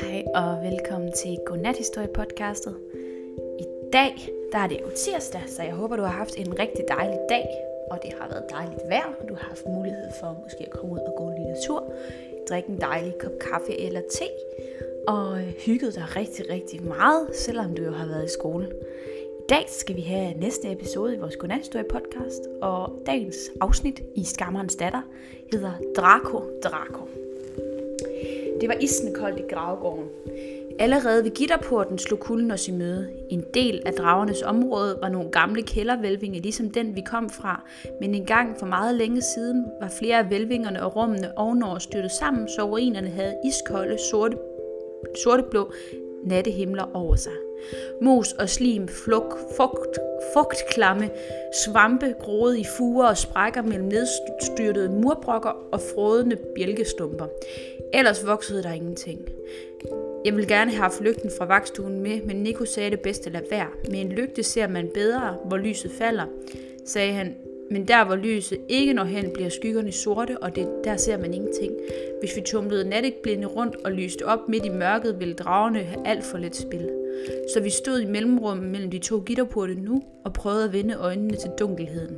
Hej og velkommen til Godnathistorie podcastet. I dag der er det jo tirsdag, så jeg håber du har haft en rigtig dejlig dag, og det har været dejligt vejr, og du har haft mulighed for måske at komme ud og gå en lille tur, drikke en dejlig kop kaffe eller te, og hygget dig rigtig, rigtig meget, selvom du jo har været i skole. I dag skal vi have næste episode i vores Godnathistorie podcast, og dagens afsnit i Skammerens datter hedder Draco Draco. Det var isen koldt i gravgården. Allerede ved gitterporten slog kulden os i møde. En del af dragernes område var nogle gamle kældervælvinger, ligesom den vi kom fra, men en gang for meget længe siden var flere af vælvingerne og rummene ovenover styrtet sammen, så ruinerne havde iskolde, sorte, sorteblå nattehimler over sig. Mos og slim, fluk, fugt, fugtklamme, svampe groede i fuger og sprækker mellem nedstyrtede murbrokker og frådende bjælkestumper. Ellers voksede der ingenting. Jeg vil gerne have haft lygten fra vagtstuen med, men Nico sagde det bedste lade være. Med en lygte ser man bedre, hvor lyset falder, sagde han. Men der, hvor lyset ikke når hen, bliver skyggerne sorte, og det, der ser man ingenting. Hvis vi tumlede natteblinde rundt og lyste op midt i mørket, ville dragerne have alt for lidt spil. Så vi stod i mellemrummet mellem de to gitterporte nu og prøvede at vende øjnene til dunkelheden.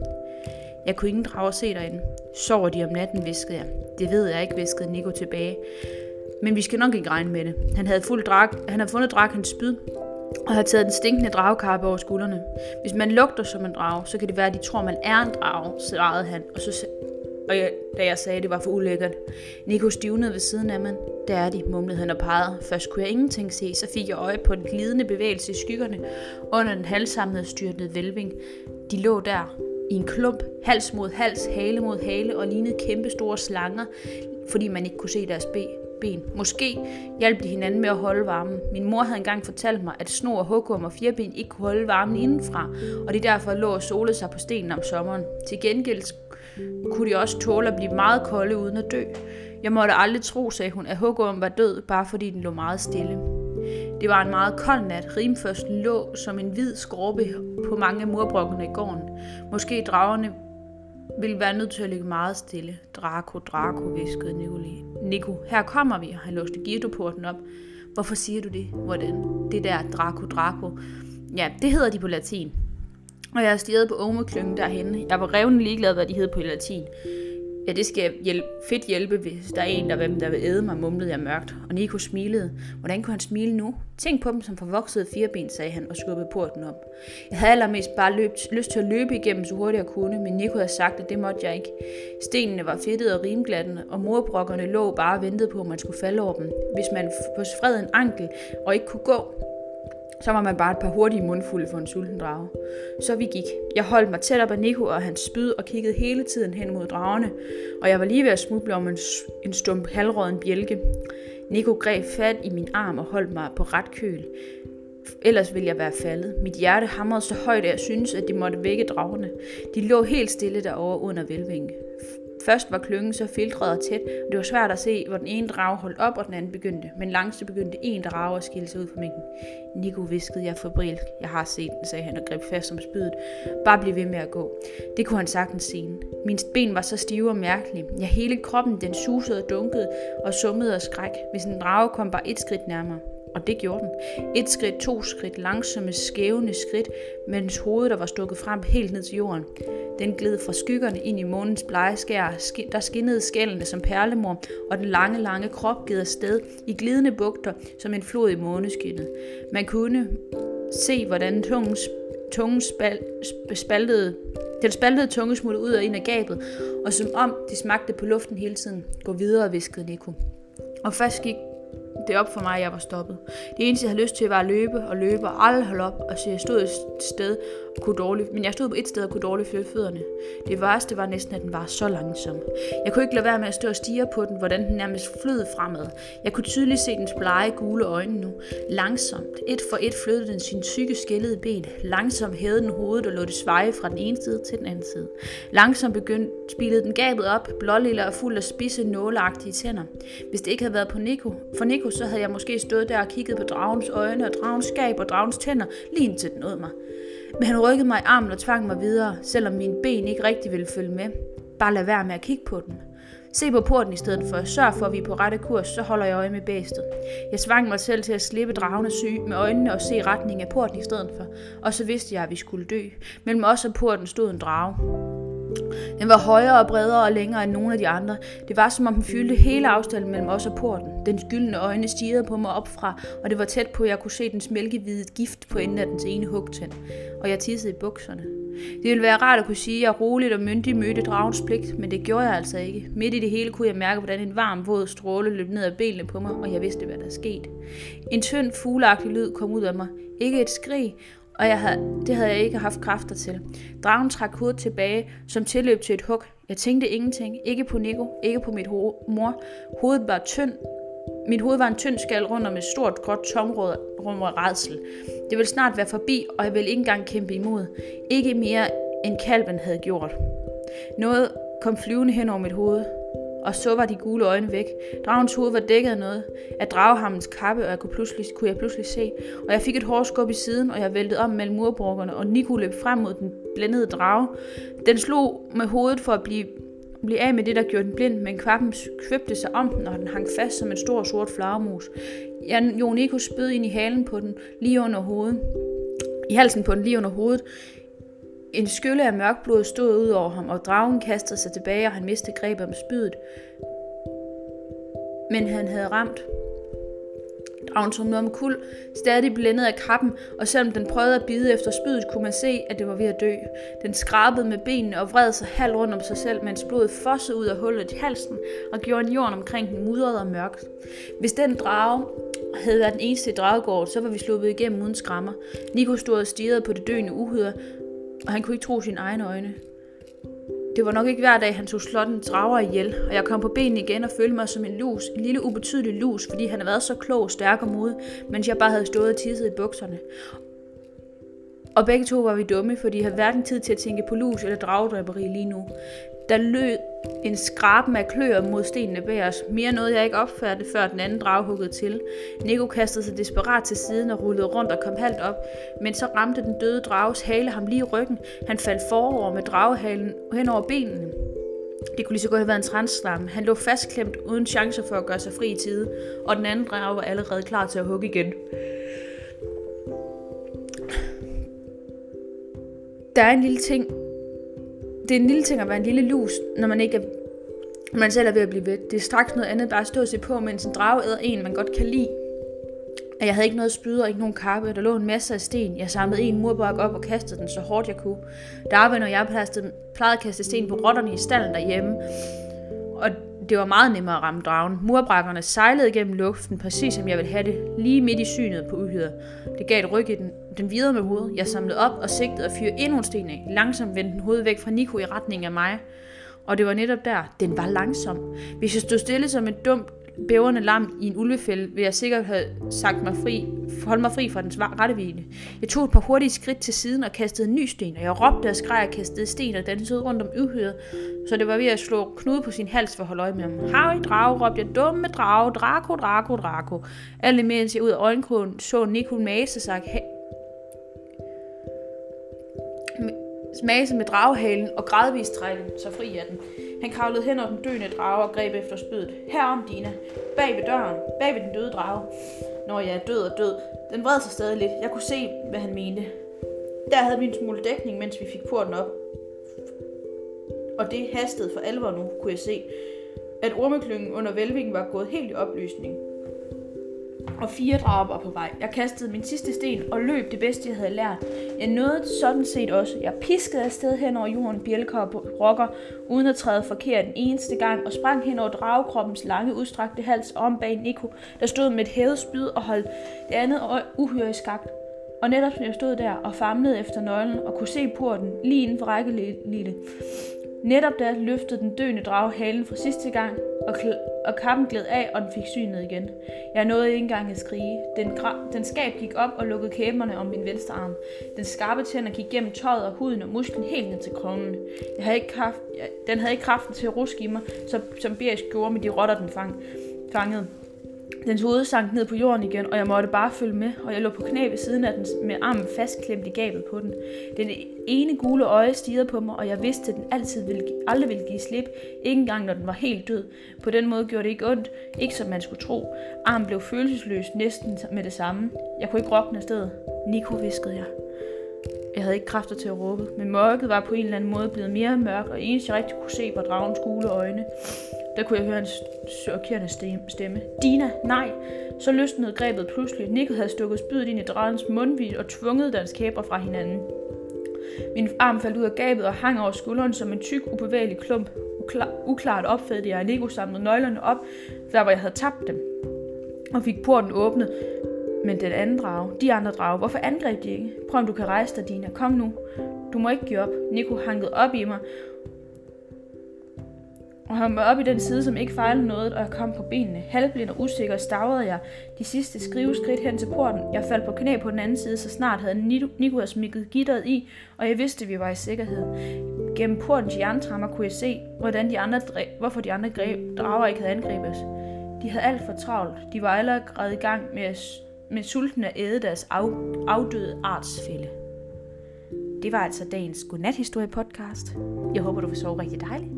Jeg kunne ingen drage se derinde. Sover de om natten, viskede jeg. Det ved jeg ikke, viskede Nico tilbage. Men vi skal nok ikke regne med det. Han havde, fuld drag, han havde fundet hans spyd, og havde taget den stinkende dragekappe over skuldrene. Hvis man lugter som en drage, så kan det være, at de tror, man er en drage, svarede han. Og, så, og jeg, da jeg sagde, at det var for ulækkert. Nico stivnede ved siden af mig. Der er de, mumlede han og pegede. Først kunne jeg ingenting se, så fik jeg øje på den glidende bevægelse i skyggerne under den halvsamlede styrtede vælving. De lå der, i en klump, hals mod hals, hale mod hale og lignede kæmpe store slanger, fordi man ikke kunne se deres ben. Måske hjalp de hinanden med at holde varmen. Min mor havde engang fortalt mig, at snor, hukum og fireben ikke kunne holde varmen indenfra, og de derfor lå og solede sig på stenen om sommeren. Til gengæld kunne de også tåle at blive meget kolde uden at dø. Jeg måtte aldrig tro, sagde hun, at hukum var død, bare fordi den lå meget stille. Det var en meget kold nat. Rimførsten lå som en hvid skorpe på mange af murbrokkene i gården. Måske dragerne ville være nødt til at ligge meget stille. Draco, Draco, viskede Nicoli. Nico, her kommer vi, han låste girdoporten op. Hvorfor siger du det? Hvordan? Det der Draco, Draco. Ja, det hedder de på latin. Og jeg stirrede på omeklyngen derhenne. Jeg var revnende ligeglad, hvad de hed på latin. Ja, det skal hjælpe, fedt hjælpe, hvis der er en, der, der vil æde mig, mumlede jeg mørkt. Og Nico smilede. Hvordan kunne han smile nu? Tænk på dem som forvoksede fireben, sagde han og skubbede porten op. Jeg havde allermest bare løbt, lyst til at løbe igennem så hurtigt jeg kunne, men Nico havde sagt, at det måtte jeg ikke. Stenene var fedtede og rimglatte, og morbrokkerne lå bare og ventede på, at man skulle falde over dem. Hvis man på fred en ankel og ikke kunne gå, så var man bare et par hurtige mundfulde for en sulten drage. Så vi gik. Jeg holdt mig tæt op af Nico og hans spyd og kiggede hele tiden hen mod dragerne, og jeg var lige ved at smuble om en, en stump halvråden bjælke. Nico greb fat i min arm og holdt mig på ret køl. Ellers ville jeg være faldet. Mit hjerte hamrede så højt, at jeg syntes, at de måtte vække dragerne. De lå helt stille derovre under velvinge. Først var klyngen så filtreret og tæt, og det var svært at se, hvor den ene drage holdt op, og den anden begyndte. Men langsomt begyndte en drage at skille sig ud fra mængden. Nico viskede jeg febrilsk. Jeg har set den, sagde han og greb fast om spydet. Bare bliv ved med at gå. Det kunne han sagtens se. Min ben var så stive og mærkelige. Ja, hele kroppen den susede og dunkede og summede af skræk. Hvis en drage kom bare et skridt nærmere. Og det gjorde den. Et skridt, to skridt, langsomme, skævende skridt, mens hovedet der var stukket frem helt ned til jorden. Den gled fra skyggerne ind i månens blegeskær, der skinnede skællene som perlemor, og den lange, lange krop gik sted i glidende bugter som en flod i måneskinnet. Man kunne se, hvordan tungens, tungens spal, spaltede, den spaltede tunge smutte ud og ind af gabet, og som om de smagte på luften hele tiden. Gå videre, viskede Nico. Og først gik det op for mig, at jeg var stoppet. Det eneste, jeg havde lyst til, var at løbe og løbe og aldrig holde op. Og så jeg stod et sted og kunne dårligt, men jeg stod på et sted og kunne dårligt flytte fødderne. Det værste var næsten, at den var så langsom. Jeg kunne ikke lade være med at stå og stige på den, hvordan den nærmest flød fremad. Jeg kunne tydeligt se dens blege, gule øjne nu. Langsomt, et for et flyttede den sin tykke skældede ben. Langsomt hævede den hovedet og lå det sveje fra den ene side til den anden side. Langsomt begyndte, spillede den gabet op, blålille og fuld af spidse nåleagtige tænder. Hvis det ikke havde været på Nico, for Nico, så havde jeg måske stået der og kigget på dragens øjne og dragens skab og dragens tænder, lige indtil den nåede mig. Men han rykkede mig i armen og tvang mig videre, selvom mine ben ikke rigtig ville følge med. Bare lad være med at kigge på den. Se på porten i stedet for. Sørg for, at vi er på rette kurs, så holder jeg øje med bæstet. Jeg svang mig selv til at slippe dragende syg med øjnene og se retning af porten i stedet for. Og så vidste jeg, at vi skulle dø. Mellem os og porten stod en drage. Den var højere og bredere og længere end nogen af de andre. Det var som om den fyldte hele afstanden mellem os og porten. Dens gyldne øjne stirrede på mig opfra, og det var tæt på, at jeg kunne se dens mælkehvide gift på enden af dens ene hugtænd. Og jeg tissede i bukserne. Det ville være rart at kunne sige, at jeg roligt og myndig mødte dragens pligt, men det gjorde jeg altså ikke. Midt i det hele kunne jeg mærke, hvordan en varm, våd stråle løb ned ad benene på mig, og jeg vidste, hvad der skete. En tynd, fugleagtig lyd kom ud af mig. Ikke et skrig, og jeg havde, det havde jeg ikke haft kræfter til. Dragen trak hovedet tilbage, som tilløb til et hug. Jeg tænkte ingenting. Ikke på Nico, ikke på mit ho- mor. Hovedet var tynd. Mit hoved var en tynd skal rundt om et stort, gråt tområd rum af redsel. Det ville snart være forbi, og jeg ville ikke engang kæmpe imod. Ikke mere end kalven havde gjort. Noget kom flyvende hen over mit hoved og så var de gule øjne væk. Dragens hoved var dækket af noget. Af dragehammens kappe, og jeg kunne, pludselig, kunne jeg pludselig se. Og jeg fik et hårskub i siden, og jeg væltede om mellem murbrukkerne, og Nico løb frem mod den blændede drage. Den slog med hovedet for at blive blive af med det, der gjorde den blind, men kvappen købte sig om den, og den hang fast som en stor sort flagermus. Jan Nico spød ind i halen på den, lige under hovedet. I halsen på den lige under hovedet. En skylle af mørk blod stod ud over ham, og dragen kastede sig tilbage, og han mistede grebet om spydet. Men han havde ramt. Dragen tog noget om kul, stadig blændet af kappen, og selvom den prøvede at bide efter spydet, kunne man se, at det var ved at dø. Den skrabede med benene og vred sig halv rundt om sig selv, mens blodet fossede ud af hullet i halsen og gjorde en jorden omkring den mudret og mørk. Hvis den drage havde været den eneste i dragegården, så var vi sluppet igennem uden skrammer. Nico stod og stirrede på det døende uhyre, og han kunne ikke tro sine egne øjne. Det var nok ikke hver dag, han tog slotten drager ihjel, og jeg kom på benene igen og følte mig som en lus, en lille ubetydelig lus, fordi han havde været så klog, stærk og modig, mens jeg bare havde stået og tisset i bukserne. Og begge to var vi dumme, for de havde hverken tid til at tænke på lus eller dragdræberi lige nu. Der lød en skraben af kløer mod stenene bag os. Mere noget, jeg ikke opfattede, før den anden drag huggede til. Nico kastede sig desperat til siden og rullede rundt og kom halvt op, men så ramte den døde drages hale ham lige i ryggen. Han faldt forover med dragehalen hen over benene. Det kunne lige så godt have været en transstamme. Han lå fastklemt uden chancer for at gøre sig fri i tide, og den anden drage var allerede klar til at hugge igen. Der er en lille ting, det er en lille ting at være en lille lus, når man ikke er, man selv er ved at blive ved. Det er straks noget andet bare at stå og se på, mens en drage æder en, man godt kan lide. Og jeg havde ikke noget spyd og ikke nogen kappe. Der lå en masse af sten. Jeg samlede en murbok op og kastede den så hårdt jeg kunne. Darwin og jeg plejede at kaste sten på rotterne i stallen derhjemme. Det var meget nemmere at ramme dragen. Murbrækkerne sejlede gennem luften, præcis som jeg ville have det, lige midt i synet på uhyret. Det gav et ryg i den, den videre med hovedet. Jeg samlede op og sigtede og fyrede endnu en sten af. Langsomt vendte den hovedet væk fra Nico i retning af mig. Og det var netop der, den var langsom. Hvis jeg stod stille som et dumt bæverne lam i en ulvefælde, vil jeg sikkert have sagt mig fri, holde mig fri fra dens rettevine. Jeg tog et par hurtige skridt til siden og kastede en ny sten, og jeg råbte og skreg og kastede sten og dansede rundt om uhyret, så det var ved at slå knude på sin hals for at holde øje med ham. Harry, drage, råbte jeg, dumme drage, Draco, Draco, Draco. Alt imens jeg ud af øjenkrogen så Nikon mase sig smase med dragehalen og gradvist trække sig fri af den. Han kravlede hen over den døende drage og greb efter spydet. Herom, Dina. Bag ved døren. Bag ved den døde drage. Når jeg er død og død. Den vred sig stadig lidt. Jeg kunne se, hvad han mente. Der havde vi en smule dækning, mens vi fik porten op. Og det hastede for alvor nu, kunne jeg se, at ormeklyngen under vælvingen var gået helt i opløsning og fire drager var på vej. Jeg kastede min sidste sten og løb det bedste, jeg havde lært. Jeg nåede sådan set også. Jeg piskede afsted hen over jorden, bjælker og rokker, uden at træde forkert den eneste gang, og sprang hen over dragekroppens lange, udstrakte hals om bag Nico, der stod med et hævet spyd og holdt det andet øje uhyre i skak. Og netop som jeg stod der og famlede efter nøglen og kunne se porten lige inden for rækkevidde, Netop da løftede den døende drage halen fra sidste gang, og, og kappen gled af, og den fik synet igen. Jeg nåede ikke engang at skrige. Den, den skab gik op og lukkede kæberne om min venstre arm. Den skarpe tænder gik gennem tøjet og huden og musklen helt ned til kronen. Jeg havde ikke kraft, jeg, den havde ikke kraften til at ruske i mig, så, som Beris gjorde med de rotter, den fang, fangede. Dens hoved sank ned på jorden igen, og jeg måtte bare følge med, og jeg lå på knæ ved siden af den med armen fastklemt i gabet på den. Den ene gule øje stirrede på mig, og jeg vidste, at den altid ville, aldrig ville give slip, ikke engang når den var helt død. På den måde gjorde det ikke ondt, ikke som man skulle tro. Armen blev følelsesløs næsten med det samme. Jeg kunne ikke råbne afsted. Nico, viskede jeg. Jeg havde ikke kræfter til at råbe, men mørket var på en eller anden måde blevet mere mørk, og eneste jeg rigtig kunne se var dragens gule øjne. Der kunne jeg høre en chokerende stemme. Dina, nej! Så løsnede grebet pludselig. Nico havde stukket spydet ind i dragens mundvig og tvunget deres kæber fra hinanden. Min arm faldt ud af gabet og hang over skulderen som en tyk, ubevægelig klump. Uklar, uklart opfattede jeg, at Nico samlede nøglerne op, der hvor jeg havde tabt dem, og fik porten åbnet. Men den anden drage, de andre drage, hvorfor angreb de ikke? Prøv om du kan rejse dig, Dina. Kom nu. Du må ikke give op. Nico hankede op i mig, og han var op i den side, som ikke fejlede noget, og jeg kom på benene. Halvblind og usikker stavrede jeg de sidste skriveskridt hen til porten. Jeg faldt på knæ på den anden side, så snart havde Nico smikket gitteret i, og jeg vidste, at vi var i sikkerhed. Gennem portens jerntrammer kunne jeg se, hvordan de andre hvorfor de andre greb- drager ikke havde angrebet os. De havde alt for travlt. De var allerede i gang med, at, med sulten at æde deres af, afdøde artsfælde. Det var altså dagens godnathistorie-podcast. Jeg håber, du vil sove rigtig dejligt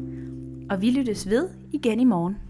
og vi lyttes ved igen i morgen.